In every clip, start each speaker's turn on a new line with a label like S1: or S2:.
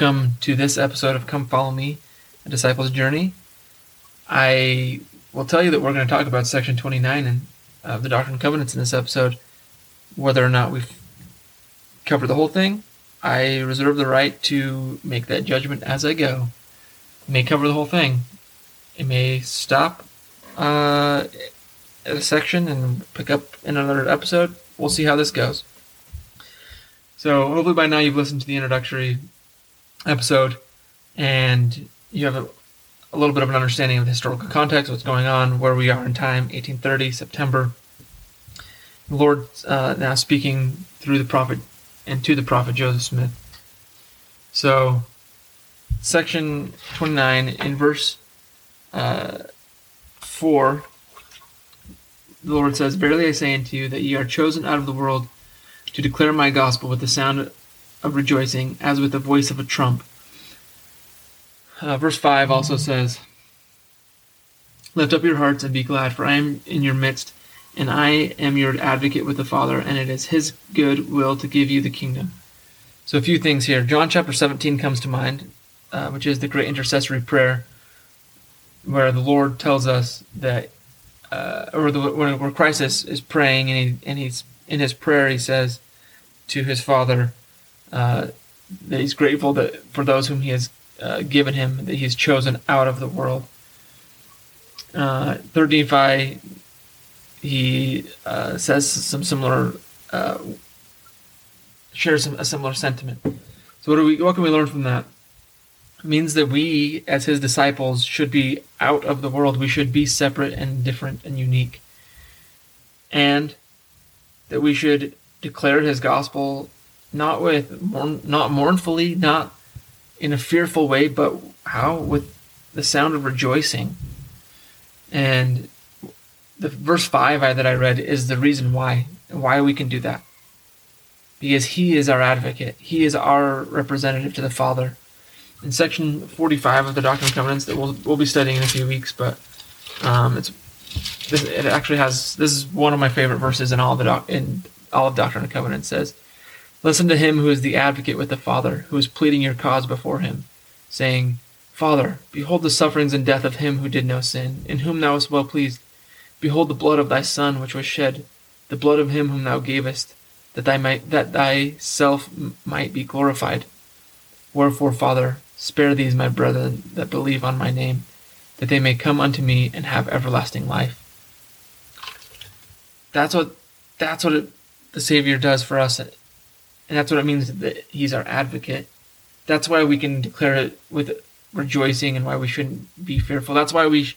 S1: Welcome to this episode of Come Follow Me, a Disciple's Journey. I will tell you that we're going to talk about section 29 of uh, the Doctrine and Covenants in this episode. Whether or not we've covered the whole thing, I reserve the right to make that judgment as I go. I may cover the whole thing. It may stop uh, at a section and pick up in another episode. We'll see how this goes. So hopefully by now you've listened to the introductory episode, and you have a, a little bit of an understanding of the historical context, what's going on, where we are in time, 1830, September. The Lord uh, now speaking through the prophet and to the prophet Joseph Smith. So, section 29, in verse uh, 4, the Lord says, Verily I say unto you that ye are chosen out of the world to declare my gospel with the sound of rejoicing, as with the voice of a trump. Uh, verse 5 also says, Lift up your hearts and be glad, for I am in your midst, and I am your advocate with the Father, and it is his good will to give you the kingdom. So, a few things here. John chapter 17 comes to mind, uh, which is the great intercessory prayer, where the Lord tells us that, uh, or the, where Christ is, is praying, and, he, and he's in his prayer, he says to his Father, uh, that he's grateful that for those whom he has uh, given him, that he has chosen out of the world. Uh, third he uh, says some similar, uh, shares some, a similar sentiment. So what do we? What can we learn from that? It means that we, as his disciples, should be out of the world. We should be separate and different and unique, and that we should declare his gospel not with not mournfully, not in a fearful way, but how with the sound of rejoicing. And the verse five that I read is the reason why why we can do that. Because he is our advocate. He is our representative to the Father. In section 45 of the Doctrine and Covenants that we'll, we'll be studying in a few weeks, but um, it's this, it actually has this is one of my favorite verses in all the doc, in all of Doctrine and Covenants says Listen to him who is the advocate with the Father, who is pleading your cause before him, saying, Father, behold the sufferings and death of him who did no sin, in whom thou wast well pleased. Behold the blood of thy Son which was shed, the blood of him whom thou gavest, that thy might that thyself might be glorified. Wherefore, Father, spare these my brethren that believe on my name, that they may come unto me and have everlasting life. That's what that's what it, the Savior does for us and that's what it means that he's our advocate. That's why we can declare it with rejoicing and why we shouldn't be fearful. That's why we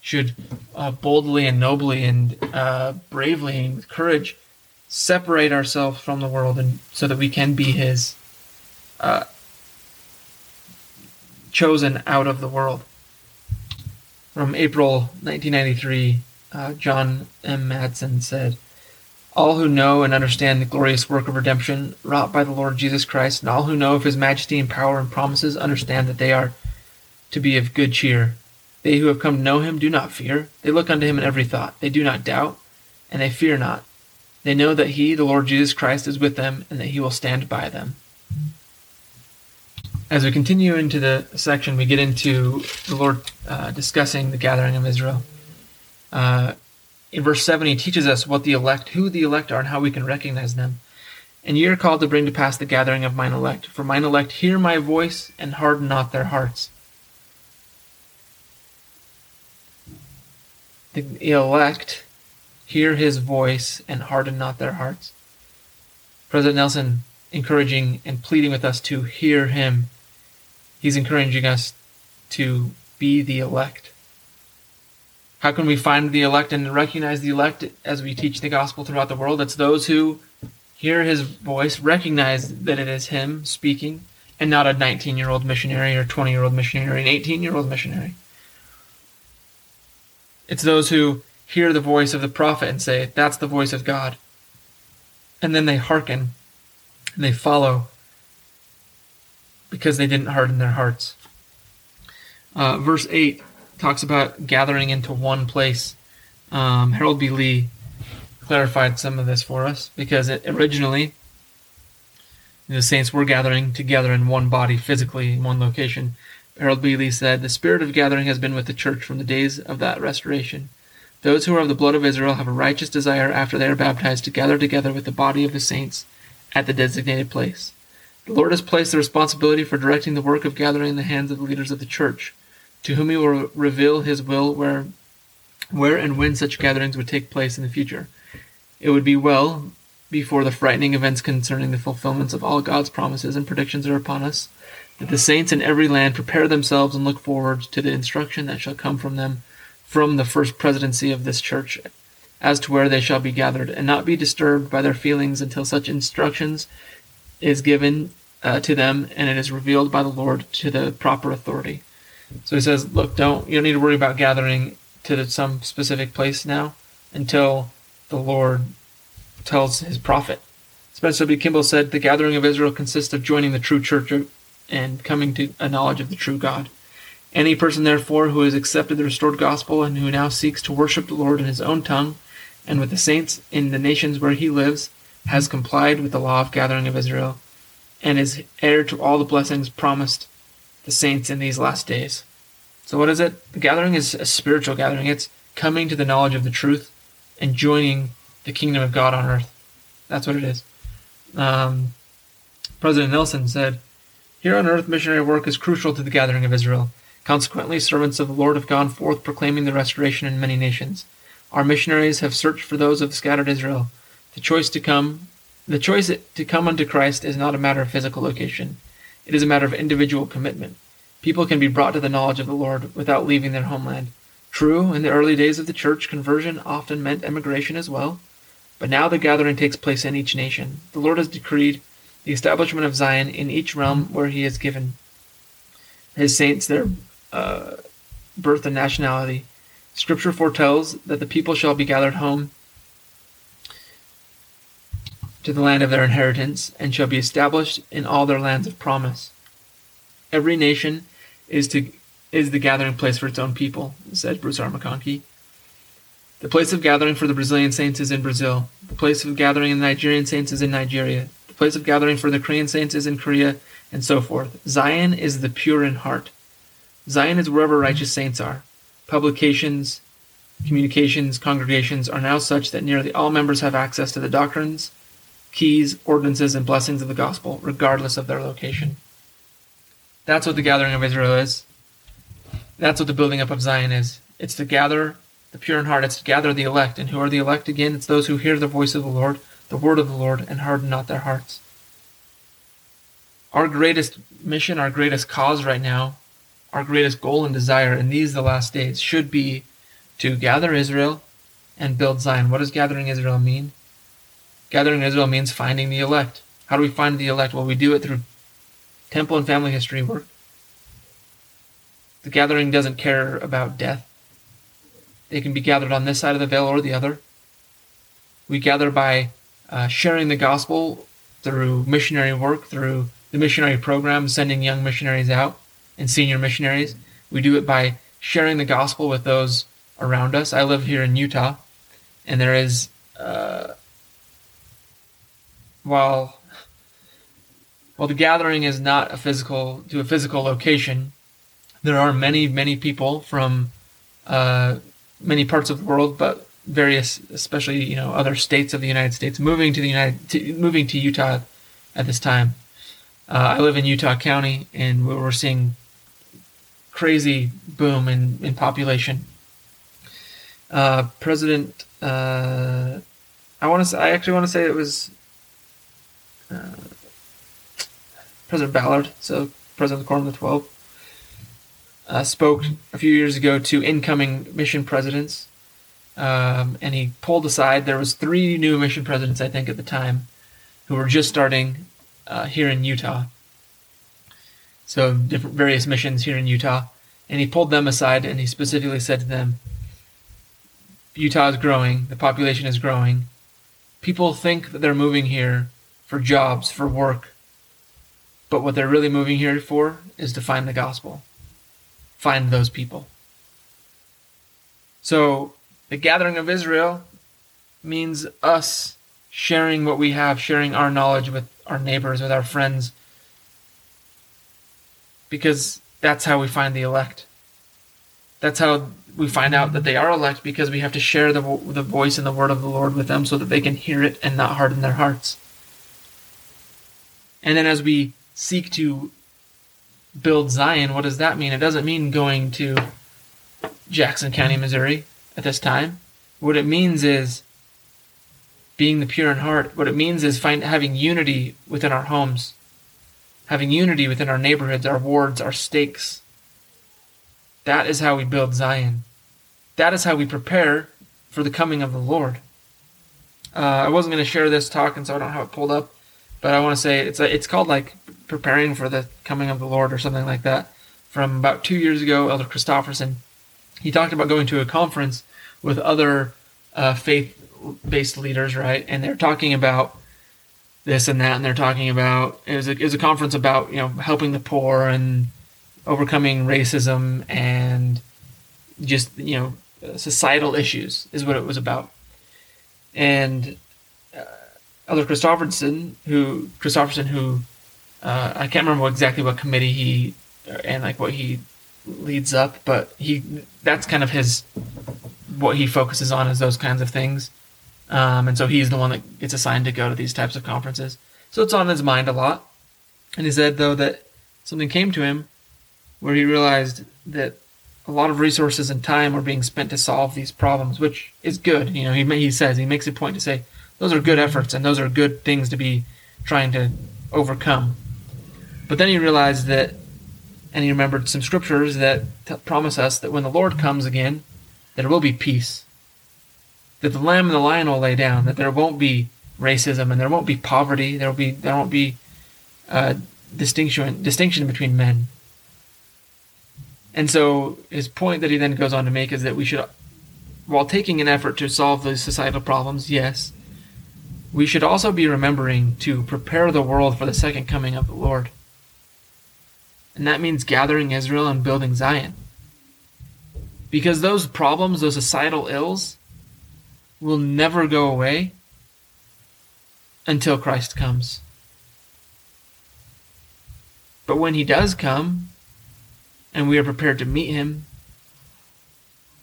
S1: should uh, boldly and nobly and uh, bravely and with courage separate ourselves from the world and so that we can be his uh, chosen out of the world. From April 1993, uh, John M. Madsen said, all who know and understand the glorious work of redemption wrought by the Lord Jesus Christ, and all who know of his majesty and power and promises understand that they are to be of good cheer. They who have come to know him do not fear. They look unto him in every thought. They do not doubt, and they fear not. They know that he, the Lord Jesus Christ, is with them, and that he will stand by them. As we continue into the section, we get into the Lord uh, discussing the gathering of Israel. Uh, in verse 7, he teaches us what the elect, who the elect are, and how we can recognize them. And ye are called to bring to pass the gathering of mine elect. For mine elect hear my voice and harden not their hearts. The elect hear his voice and harden not their hearts. President Nelson encouraging and pleading with us to hear him. He's encouraging us to be the elect. How can we find the elect and recognize the elect as we teach the gospel throughout the world? It's those who hear his voice, recognize that it is him speaking, and not a 19 year old missionary or 20 year old missionary or an 18 year old missionary. It's those who hear the voice of the prophet and say, That's the voice of God. And then they hearken and they follow because they didn't harden their hearts. Uh, verse 8 talks about gathering into one place. Um, Harold B. Lee clarified some of this for us because it originally The saints were gathering together in one body, physically, in one location. Harold B. Lee said, The spirit of gathering has been with the church from the days of that restoration. Those who are of the blood of Israel have a righteous desire after they are baptized to gather together with the body of the saints at the designated place. The Lord has placed the responsibility for directing the work of gathering in the hands of the leaders of the church, to whom he will reveal his will where, where and when such gatherings would take place in the future. It would be well, before the frightening events concerning the fulfillments of all God's promises and predictions are upon us, that the saints in every land prepare themselves and look forward to the instruction that shall come from them from the first presidency of this church as to where they shall be gathered, and not be disturbed by their feelings until such instructions is given uh, to them and it is revealed by the Lord to the proper authority. So he says, look, don't you don't need to worry about gathering to some specific place now until the Lord tells his prophet. Spencer W. Kimball said, The gathering of Israel consists of joining the true church and coming to a knowledge of the true God. Any person, therefore, who has accepted the restored gospel and who now seeks to worship the Lord in his own tongue and with the saints in the nations where he lives has complied with the law of gathering of Israel and is heir to all the blessings promised the saints in these last days. So, what is it? The gathering is a spiritual gathering. It's coming to the knowledge of the truth and joining the kingdom of God on earth. That's what it is. Um, President Nelson said, Here on earth, missionary work is crucial to the gathering of Israel. Consequently, servants of the Lord have gone forth proclaiming the restoration in many nations. Our missionaries have searched for those of scattered Israel. The choice to come, the choice to come unto Christ is not a matter of physical location. It is a matter of individual commitment. People can be brought to the knowledge of the Lord without leaving their homeland. True, in the early days of the church, conversion often meant emigration as well. But now the gathering takes place in each nation. The Lord has decreed the establishment of Zion in each realm where He has given His saints their uh, birth and nationality. Scripture foretells that the people shall be gathered home to the land of their inheritance, and shall be established in all their lands of promise. Every nation is to is the gathering place for its own people, said Bruce R. McConkie. The place of gathering for the Brazilian saints is in Brazil. The place of gathering of the Nigerian saints is in Nigeria. The place of gathering for the Korean saints is in Korea, and so forth. Zion is the pure in heart. Zion is wherever righteous saints are. Publications, communications, congregations are now such that nearly all members have access to the doctrines, keys, ordinances, and blessings of the gospel, regardless of their location. That's what the gathering of Israel is. That's what the building up of Zion is. It's to gather the pure in heart. It's to gather the elect. And who are the elect again? It's those who hear the voice of the Lord, the word of the Lord, and harden not their hearts. Our greatest mission, our greatest cause right now, our greatest goal and desire in these, the last days, should be to gather Israel and build Zion. What does gathering Israel mean? Gathering Israel means finding the elect. How do we find the elect? Well, we do it through temple and family history work. The gathering doesn't care about death. They can be gathered on this side of the veil or the other. We gather by uh, sharing the gospel through missionary work, through the missionary program, sending young missionaries out and senior missionaries. We do it by sharing the gospel with those around us. I live here in Utah, and there is, uh, while while the gathering is not a physical to a physical location, there are many many people from uh, many parts of the world, but various, especially you know, other states of the United States, moving to the United, to, moving to Utah at this time. Uh, I live in Utah County, and we're seeing crazy boom in, in population. Uh, President, uh, I want to, I actually want to say it was uh, President Ballard, so President of the Quorum the Twelve uh, spoke a few years ago to incoming mission presidents, um, and he pulled aside. There was three new mission presidents, I think, at the time, who were just starting uh, here in Utah. So different various missions here in Utah, and he pulled them aside, and he specifically said to them, "Utah is growing. The population is growing. People think that they're moving here for jobs, for work." But what they're really moving here for is to find the gospel find those people. So the gathering of Israel means us sharing what we have, sharing our knowledge with our neighbors, with our friends, because that's how we find the elect. That's how we find out that they are elect because we have to share the, the voice and the word of the Lord with them so that they can hear it and not harden their hearts. And then as we seek to build Zion, what does that mean? It doesn't mean going to Jackson County, Missouri at this time. What it means is being the pure in heart. What it means is find, having unity within our homes, having unity within our neighborhoods, our wards, our stakes. That is how we build Zion. That is how we prepare for the coming of the Lord. Uh, I wasn't going to share this talk, and so I don't have it pulled up, but I want to say it's a, it's called like preparing for the coming of the Lord or something like that. From about two years ago, Elder Christofferson, he talked about going to a conference with other uh, faith-based leaders, right? And they're talking about this and that, and they're talking about it was a, it was a conference about you know helping the poor and overcoming racism and just you know societal issues is what it was about. And Elder Christofferson, who Christofferson, who uh, I can't remember exactly what committee he and like what he leads up, but he that's kind of his what he focuses on is those kinds of things. Um, and so he's the one that gets assigned to go to these types of conferences. So it's on his mind a lot. And he said though that something came to him where he realized that a lot of resources and time are being spent to solve these problems, which is good. You know, he he says he makes a point to say those are good efforts and those are good things to be trying to overcome. But then he realized that and he remembered some scriptures that t- promise us that when the Lord comes again, that there will be peace. That the lamb and the lion will lay down. That there won't be racism and there won't be poverty. There will be there won't be uh, distinction distinction between men. And so his point that he then goes on to make is that we should, while taking an effort to solve those societal problems, yes, we should also be remembering to prepare the world for the second coming of the Lord. And that means gathering Israel and building Zion. Because those problems, those societal ills, will never go away until Christ comes. But when he does come, and we are prepared to meet him,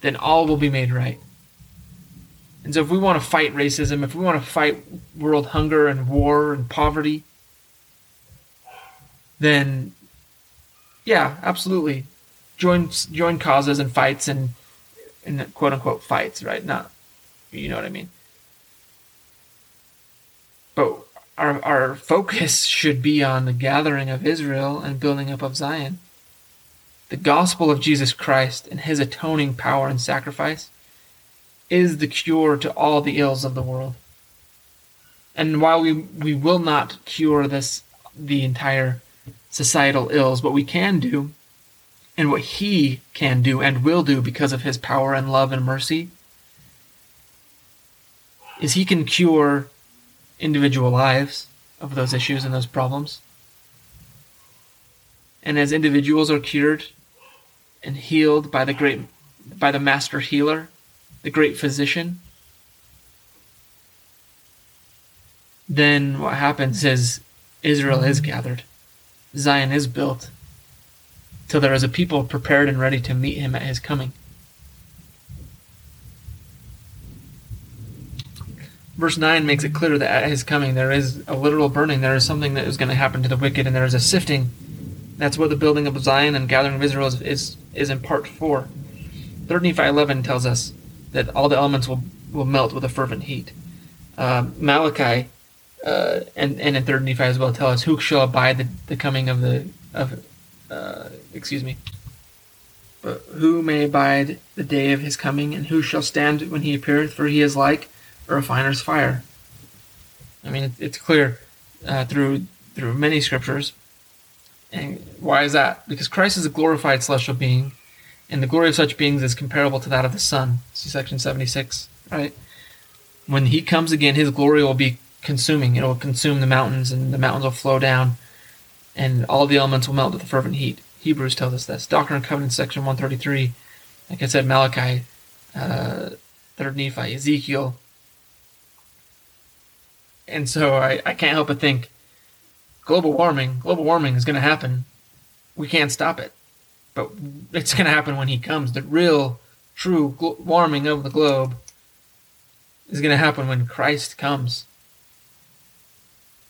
S1: then all will be made right. And so, if we want to fight racism, if we want to fight world hunger and war and poverty, then yeah, absolutely. Join join causes and fights and and quote unquote fights, right? Not you know what I mean. But our our focus should be on the gathering of Israel and building up of Zion. The gospel of Jesus Christ and his atoning power and sacrifice is the cure to all the ills of the world. And while we, we will not cure this the entire societal ills, what we can do, and what He can do and will do because of His power and love and mercy, is He can cure individual lives of those issues and those problems. And as individuals are cured and healed by the great by the master healer, the great physician, then what happens is Israel is mm-hmm. gathered. Zion is built, till there is a people prepared and ready to meet him at his coming. Verse 9 makes it clear that at his coming there is a literal burning. There is something that is going to happen to the wicked, and there is a sifting. That's what the building of Zion and gathering of Israel is, is, is in part 4 3 Nephi 11 tells us that all the elements will, will melt with a fervent heat. Uh, Malachi uh, and and in third Nephi as well tell us who shall abide the, the coming of the of uh, excuse me. But who may abide the day of his coming, and who shall stand when he appeareth? For he is like a refiner's fire. I mean, it, it's clear uh, through through many scriptures. And why is that? Because Christ is a glorified celestial being, and the glory of such beings is comparable to that of the sun. See section seventy six, right? When he comes again, his glory will be consuming. It'll consume the mountains, and the mountains will flow down, and all the elements will melt with the fervent heat. Hebrews tells us this. Doctrine and Covenants, section 133. Like I said, Malachi, uh, 3rd Nephi, Ezekiel. And so I, I can't help but think global warming, global warming is going to happen. We can't stop it, but it's going to happen when he comes. The real, true warming of the globe is going to happen when Christ comes.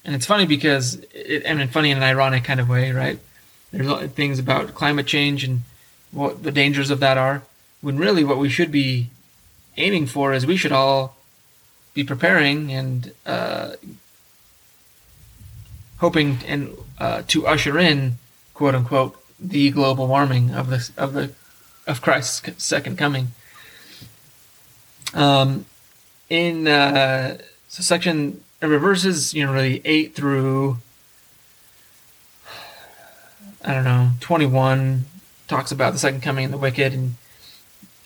S1: And it's funny because, it, I funny in an ironic kind of way, right? There's things about climate change and what the dangers of that are. When really what we should be aiming for is we should all be preparing and uh, hoping and uh, to usher in, quote unquote, the global warming of the of the of Christ's second coming. Um, in uh, so section verses, you know, really eight through I don't know twenty one talks about the second coming and the wicked, and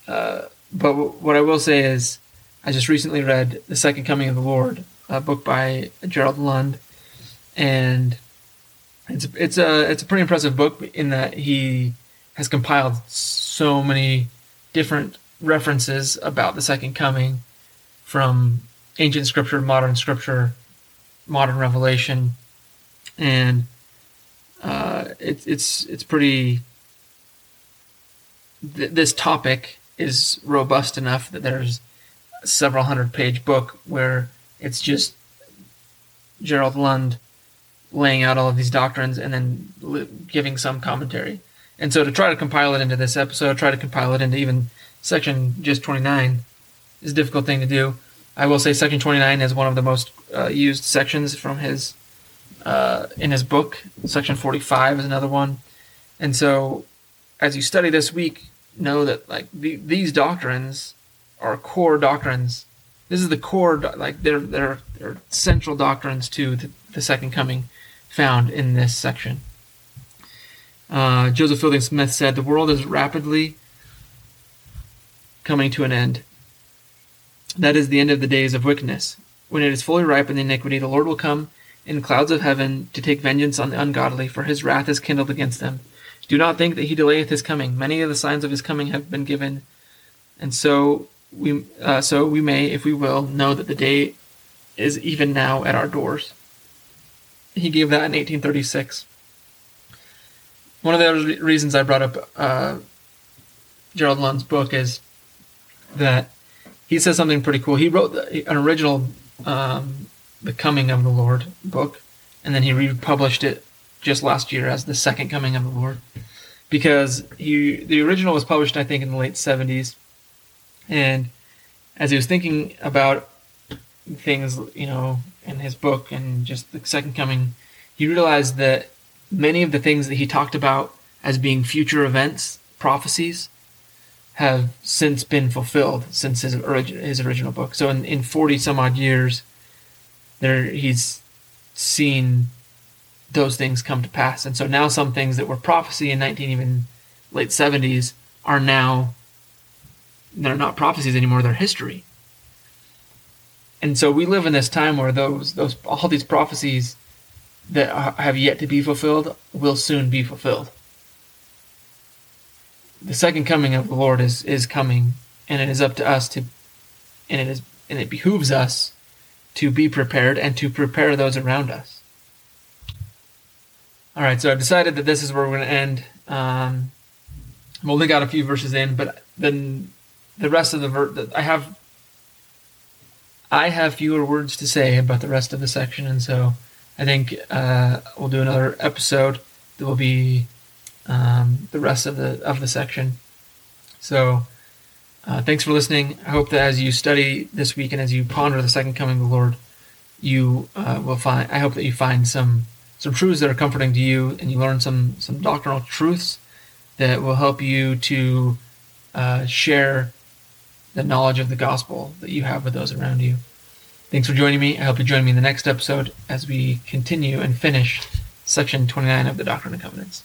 S1: uh, but what I will say is, I just recently read the Second Coming of the Lord, a book by Gerald Lund, and it's it's a it's a pretty impressive book in that he has compiled so many different references about the second coming from ancient scripture, modern scripture, modern revelation, and uh, it, it's it's pretty. Th- this topic is robust enough that there's a several hundred page book where it's just Gerald Lund laying out all of these doctrines and then li- giving some commentary. And so to try to compile it into this episode, try to compile it into even section just 29 is a difficult thing to do. I will say section 29 is one of the most uh, used sections from his uh, in his book. Section 45 is another one. And so as you study this week, know that like the, these doctrines are core doctrines. This is the core, like they're they're, they're central doctrines to the, the second coming found in this section. Uh, Joseph Fielding Smith said, The world is rapidly coming to an end. That is the end of the days of wickedness. When it is fully ripe in iniquity, the Lord will come in clouds of heaven to take vengeance on the ungodly, for his wrath is kindled against them. Do not think that he delayeth his coming. Many of the signs of his coming have been given, and so we uh, so we may, if we will, know that the day is even now at our doors. He gave that in 1836. One of the other reasons I brought up uh, Gerald Lund's book is that he says something pretty cool. He wrote the, an original um, "The Coming of the Lord" book, and then he republished it just last year as the Second Coming of the Lord, because he the original was published I think in the late 70s, and as he was thinking about things, you know, in his book and just the second coming, he realized that many of the things that he talked about as being future events, prophecies, have since been fulfilled since his, origi- his original book. So in, in 40 some odd years, there he's seen those things come to pass. And so now some things that were prophecy in 19 even late 70s are now they're not prophecies anymore, they're history and so we live in this time where those those all these prophecies that have yet to be fulfilled will soon be fulfilled. The second coming of the Lord is is coming, and it is up to us to, and it is and it behooves us to be prepared and to prepare those around us. All right, so I've decided that this is where we're going to end. Um, I've only got a few verses in, but then the rest of the ver- I have I have fewer words to say about the rest of the section, and so I think uh, we'll do another episode that will be um, the rest of the of the section. So, uh, thanks for listening. I hope that as you study this week and as you ponder the second coming of the Lord, you uh, will find. I hope that you find some some truths that are comforting to you, and you learn some some doctrinal truths that will help you to uh, share the knowledge of the gospel that you have with those around you. Thanks for joining me. I hope you join me in the next episode as we continue and finish section 29 of the Doctrine and Covenants.